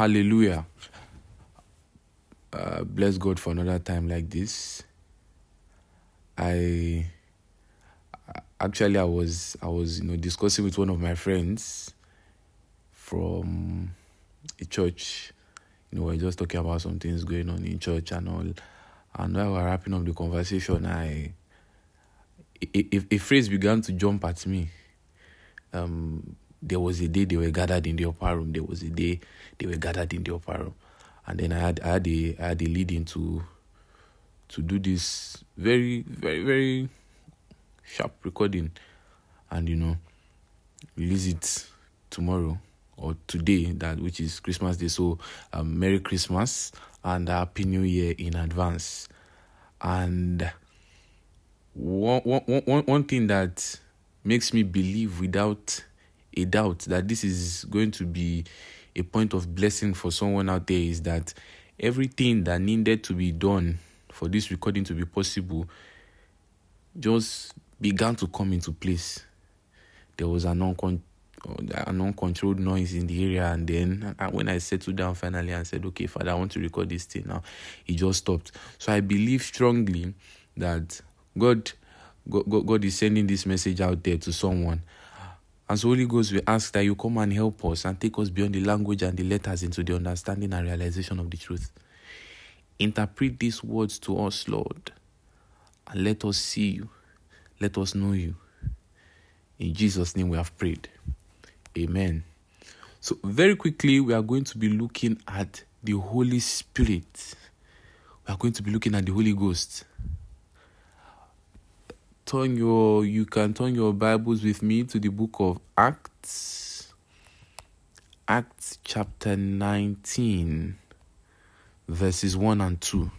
Hallelujah. Uh, bless God for another time like this. I actually I was I was you know discussing with one of my friends from a church. You know, we are just talking about some things going on in church and all. And while we were wrapping up the conversation, I a phrase began to jump at me. Um, there was a day they were gathered in the upper room. There was a day they were gathered in the upper room, and then I had I had a I had a lead into to do this very very very sharp recording, and you know release it tomorrow or today that which is Christmas Day. So um, Merry Christmas and Happy New Year in advance. And one, one, one, one thing that makes me believe without a doubt that this is going to be a point of blessing for someone out there is that everything that needed to be done for this recording to be possible just began to come into place. There was an, an uncontrolled noise in the area, and then when I settled down finally and said, Okay, Father, I want to record this thing now, it just stopped. So I believe strongly that God, God is sending this message out there to someone as Holy Ghost, we ask that you come and help us and take us beyond the language and the letters into the understanding and realization of the truth. Interpret these words to us, Lord, and let us see you. Let us know you. In Jesus' name we have prayed. Amen. So, very quickly, we are going to be looking at the Holy Spirit. We are going to be looking at the Holy Ghost turn your you can turn your bibles with me to the book of acts. Acts chapter 19 verses 1 and 2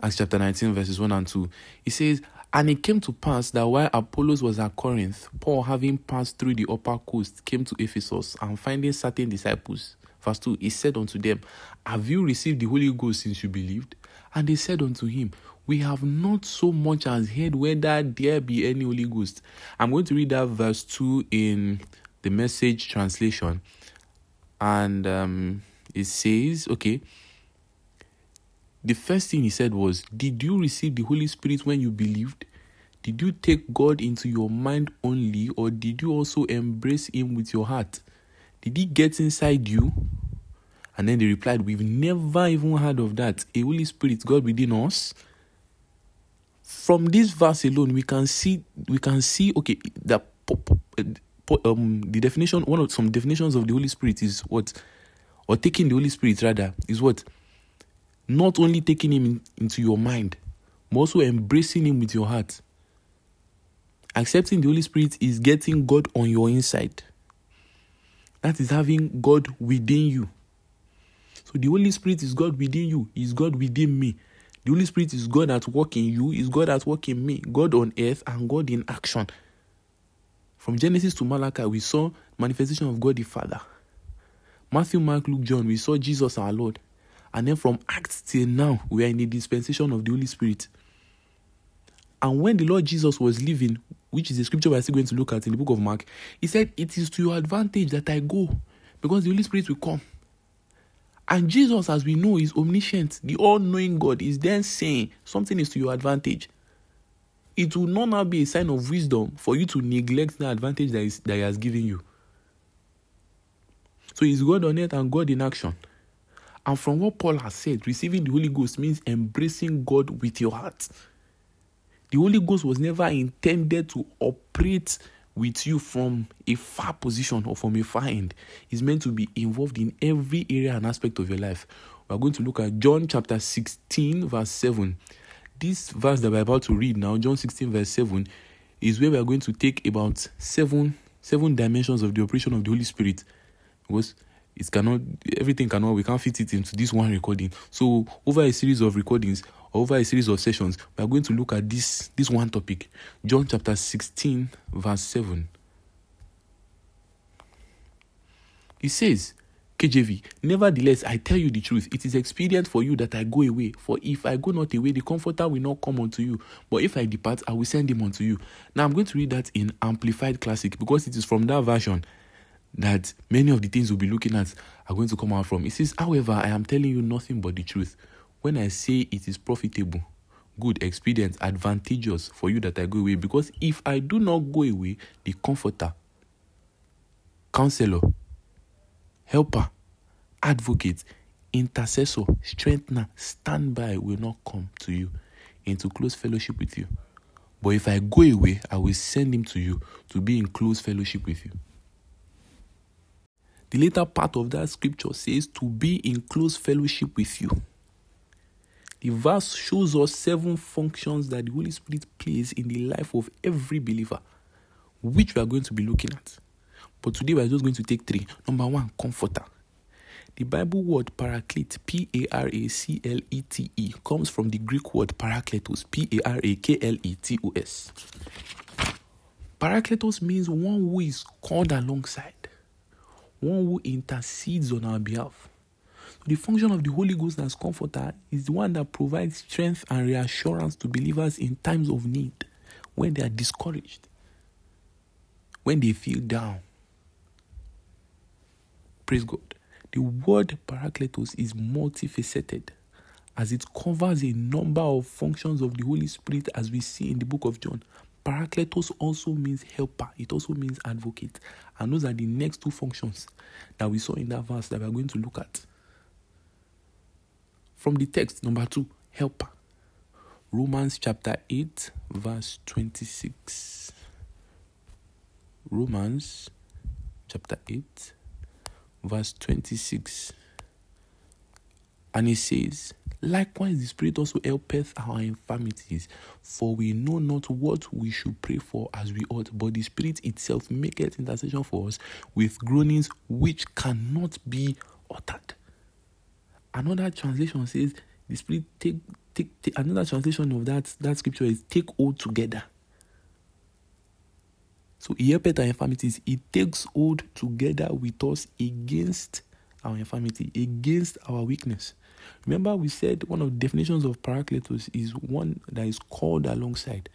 acts chapter 19 verses 1 and 2 it says and it came to pass that while apollos was at corinth paul having passed through the upper coast came to ephesus and finding certain disciples. Verse 2 he said unto them have you received the holy ghost since you believed and they said unto him we have not so much as heard whether there be any Holy Ghost. I'm going to read that verse 2 in the message translation. And um, it says, okay, the first thing he said was, Did you receive the Holy Spirit when you believed? Did you take God into your mind only, or did you also embrace Him with your heart? Did He get inside you? And then they replied, We've never even heard of that. A Holy Spirit, God within us from this verse alone we can see we can see okay that um the definition one of some definitions of the holy spirit is what or taking the holy spirit rather is what? Not only taking him in, into your mind but also embracing him with your heart. Accepting the holy spirit is getting god on your inside. That is having god within you. So the holy spirit is god within you is god within me the Holy Spirit is God at work in you, is God at work in me, God on earth and God in action. From Genesis to Malachi, we saw manifestation of God the Father. Matthew, Mark, Luke, John, we saw Jesus our Lord. And then from Acts till now, we are in the dispensation of the Holy Spirit. And when the Lord Jesus was living, which is the scripture we're still going to look at in the book of Mark, he said, It is to your advantage that I go, because the Holy Spirit will come. And Jesus, as we know, is omniscient. The all knowing God is then saying something is to your advantage. It will not now be a sign of wisdom for you to neglect the advantage that, is, that He has given you. So it's God on earth and God in action. And from what Paul has said, receiving the Holy Ghost means embracing God with your heart. The Holy Ghost was never intended to operate with you from a far position or from a far end is meant to be involved in every area and aspect of your life. We are going to look at John chapter 16, verse 7. This verse that we're about to read now, John 16, verse 7, is where we are going to take about seven seven dimensions of the operation of the Holy Spirit. Because it cannot everything cannot we can't fit it into this one recording. So over a series of recordings, over a series of sessions, we are going to look at this this one topic. John chapter 16, verse 7. He says, KJV, nevertheless, I tell you the truth. It is expedient for you that I go away. For if I go not away, the Comforter will not come unto you. But if I depart, I will send him unto you. Now I'm going to read that in Amplified Classic because it is from that version that many of the things we'll be looking at are going to come out from. It says, however, I am telling you nothing but the truth. When I say it is profitable, good, expedient, advantageous for you that I go away, because if I do not go away, the comforter, counselor, helper, advocate, intercessor, strengthener, standby will not come to you into close fellowship with you. But if I go away, I will send him to you to be in close fellowship with you. The later part of that scripture says to be in close fellowship with you. The verse shows us seven functions that the Holy Spirit plays in the life of every believer, which we are going to be looking at. But today we are just going to take three. Number one, comforter. The Bible word paraclete, P A R A C L E T E, comes from the Greek word parakletos, P A R A K L E T O S. Parakletos means one who is called alongside, one who intercedes on our behalf. The function of the Holy Ghost as comforter is the one that provides strength and reassurance to believers in times of need, when they are discouraged, when they feel down. Praise God. The word parakletos is multifaceted as it covers a number of functions of the Holy Spirit as we see in the book of John. Parakletos also means helper, it also means advocate. And those are the next two functions that we saw in that verse that we are going to look at. From the text, number two, helper. Romans chapter 8, verse 26. Romans chapter 8, verse 26. And it says, Likewise, the Spirit also helpeth our infirmities, for we know not what we should pray for as we ought, but the Spirit itself maketh intercession for us with groanings which cannot be uttered. Another translation says, the Spirit take, take, take another translation of that, that scripture is take hold together. So he helpeth our infirmities. He takes hold together with us against our infirmity, against our weakness. Remember, we said one of the definitions of Parakletos is one that is called alongside.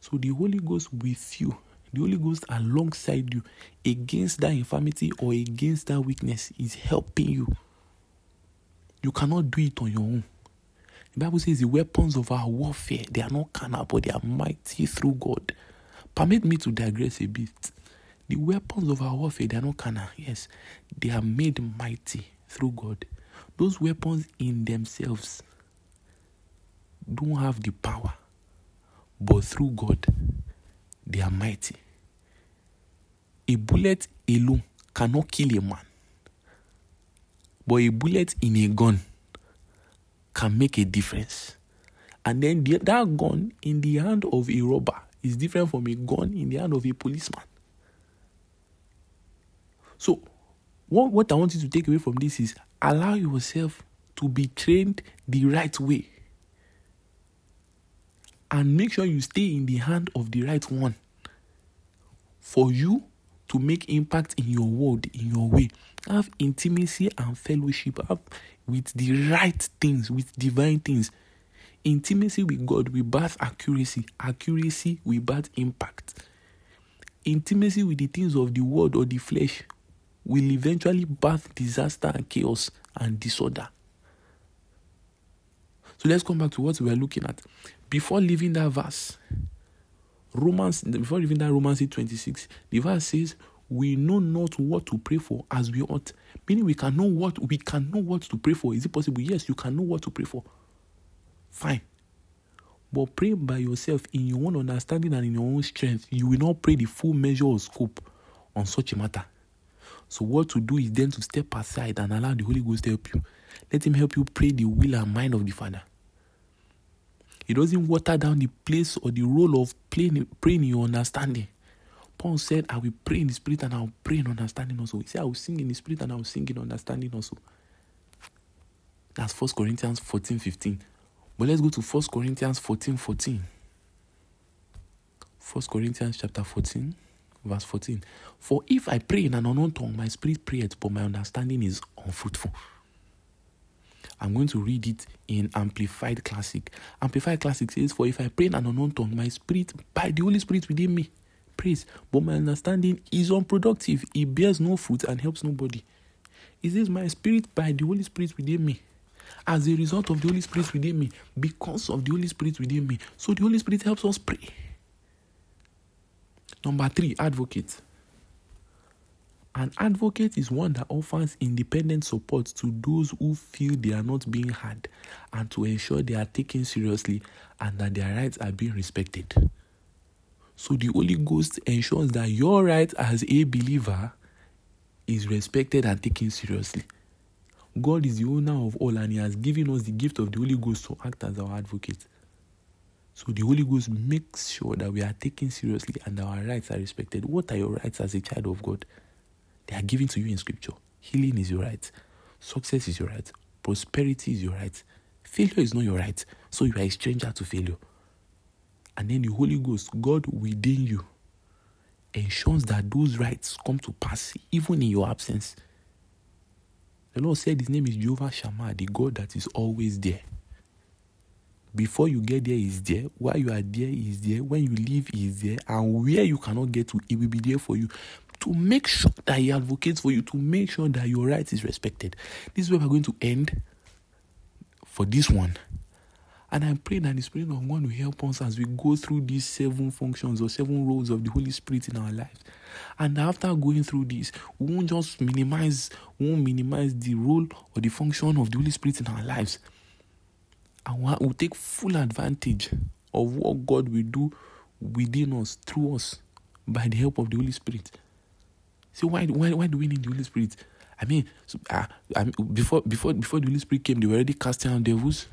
So the Holy Ghost with you, the Holy Ghost alongside you against that infirmity or against that weakness is helping you. You cannot do it on your own. The Bible says the weapons of our warfare, they are not carnal, but they are mighty through God. Permit me to digress a bit. The weapons of our warfare, they are not carnal. Yes, they are made mighty through God. Those weapons in themselves don't have the power, but through God, they are mighty. A bullet alone cannot kill a man, but a bullet in a gun can make a difference. And then the, that gun in the hand of a robber is different from a gun in the hand of a policeman. So, what, what I want you to take away from this is allow yourself to be trained the right way. And make sure you stay in the hand of the right one for you to make impact in your world, in your way. Have intimacy and fellowship have with the right things, with divine things. Intimacy with God will birth accuracy. Accuracy will birth impact. Intimacy with the things of the world or the flesh will eventually birth disaster and chaos and disorder. So let's come back to what we are looking at. Before leaving that verse, Romans, before leaving that Romans 8 26, the verse says, We know not what to pray for as we ought. Meaning we can know what we can know what to pray for. Is it possible? Yes, you can know what to pray for. Fine. But pray by yourself in your own understanding and in your own strength. You will not pray the full measure or scope on such a matter. So, what to do is then to step aside and allow the Holy Ghost to help you. Let Him help you pray the will and mind of the Father. It doesn't water down the place or the role of praying, praying in your understanding. Paul said, I will pray in the spirit and I will pray in understanding also. He said, I will sing in the spirit and I will sing in understanding also. That's First Corinthians 14 15. But let's go to First Corinthians 14 14. 1 Corinthians chapter 14, verse 14. For if I pray in an unknown tongue, my spirit prayeth, but my understanding is unfruitful. I'm going to read it in Amplified Classic. Amplified Classic says, For if I pray in an unknown tongue, my spirit, by the Holy Spirit within me, prays, but my understanding is unproductive. It bears no fruit and helps nobody. It says, My spirit by the Holy Spirit within me. As a result of the Holy Spirit within me, because of the Holy Spirit within me. So the Holy Spirit helps us pray. Number three, advocate. An advocate is one that offers independent support to those who feel they are not being heard and to ensure they are taken seriously and that their rights are being respected. So the Holy Ghost ensures that your right as a believer is respected and taken seriously. God is the owner of all and He has given us the gift of the Holy Ghost to act as our advocate. So the Holy Ghost makes sure that we are taken seriously and our rights are respected. What are your rights as a child of God? They are given to you in scripture. Healing is your right. Success is your right. Prosperity is your right. Failure is not your right. So you are a stranger to failure. And then the Holy Ghost, God within you, ensures that those rights come to pass even in your absence. The Lord said his name is Jehovah Shammah, the God that is always there. Before you get there, he's there. While you are there, he's there. When you leave, he's there. And where you cannot get to, he will be there for you to make sure that he advocates for you, to make sure that your rights is respected. This is where we're going to end for this one. And I pray that the Spirit of God will help us as we go through these seven functions or seven roles of the Holy Spirit in our lives. And after going through this, we won't just minimize, won't minimize the role or the function of the Holy Spirit in our lives. And we'll take full advantage of what God will do within us, through us, by the help of the Holy Spirit. So why why why do we need the Holy Spirit? I mean, so, uh, I mean, before before before the Holy Spirit came, they were already casting out devils.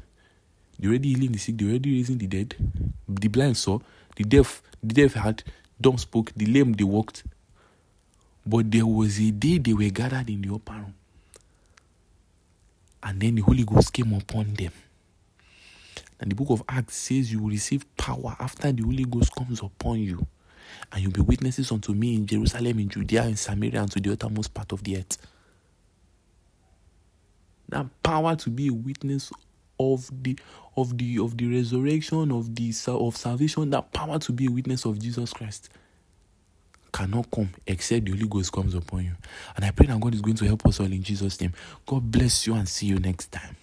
They were already healing the sick. They were already raising the dead. The blind saw. The deaf the deaf had. Dumb spoke. The lame they walked. But there was a day they were gathered in the upper room, and then the Holy Ghost came upon them. And the book of Acts says you will receive power after the Holy Ghost comes upon you and you'll be witnesses unto me in Jerusalem, in Judea, in Samaria, and to the uttermost part of the earth. That power to be a witness of the of the of the resurrection of the of salvation, that power to be a witness of Jesus Christ cannot come except the Holy Ghost comes upon you. And I pray that God is going to help us all in Jesus' name. God bless you and see you next time.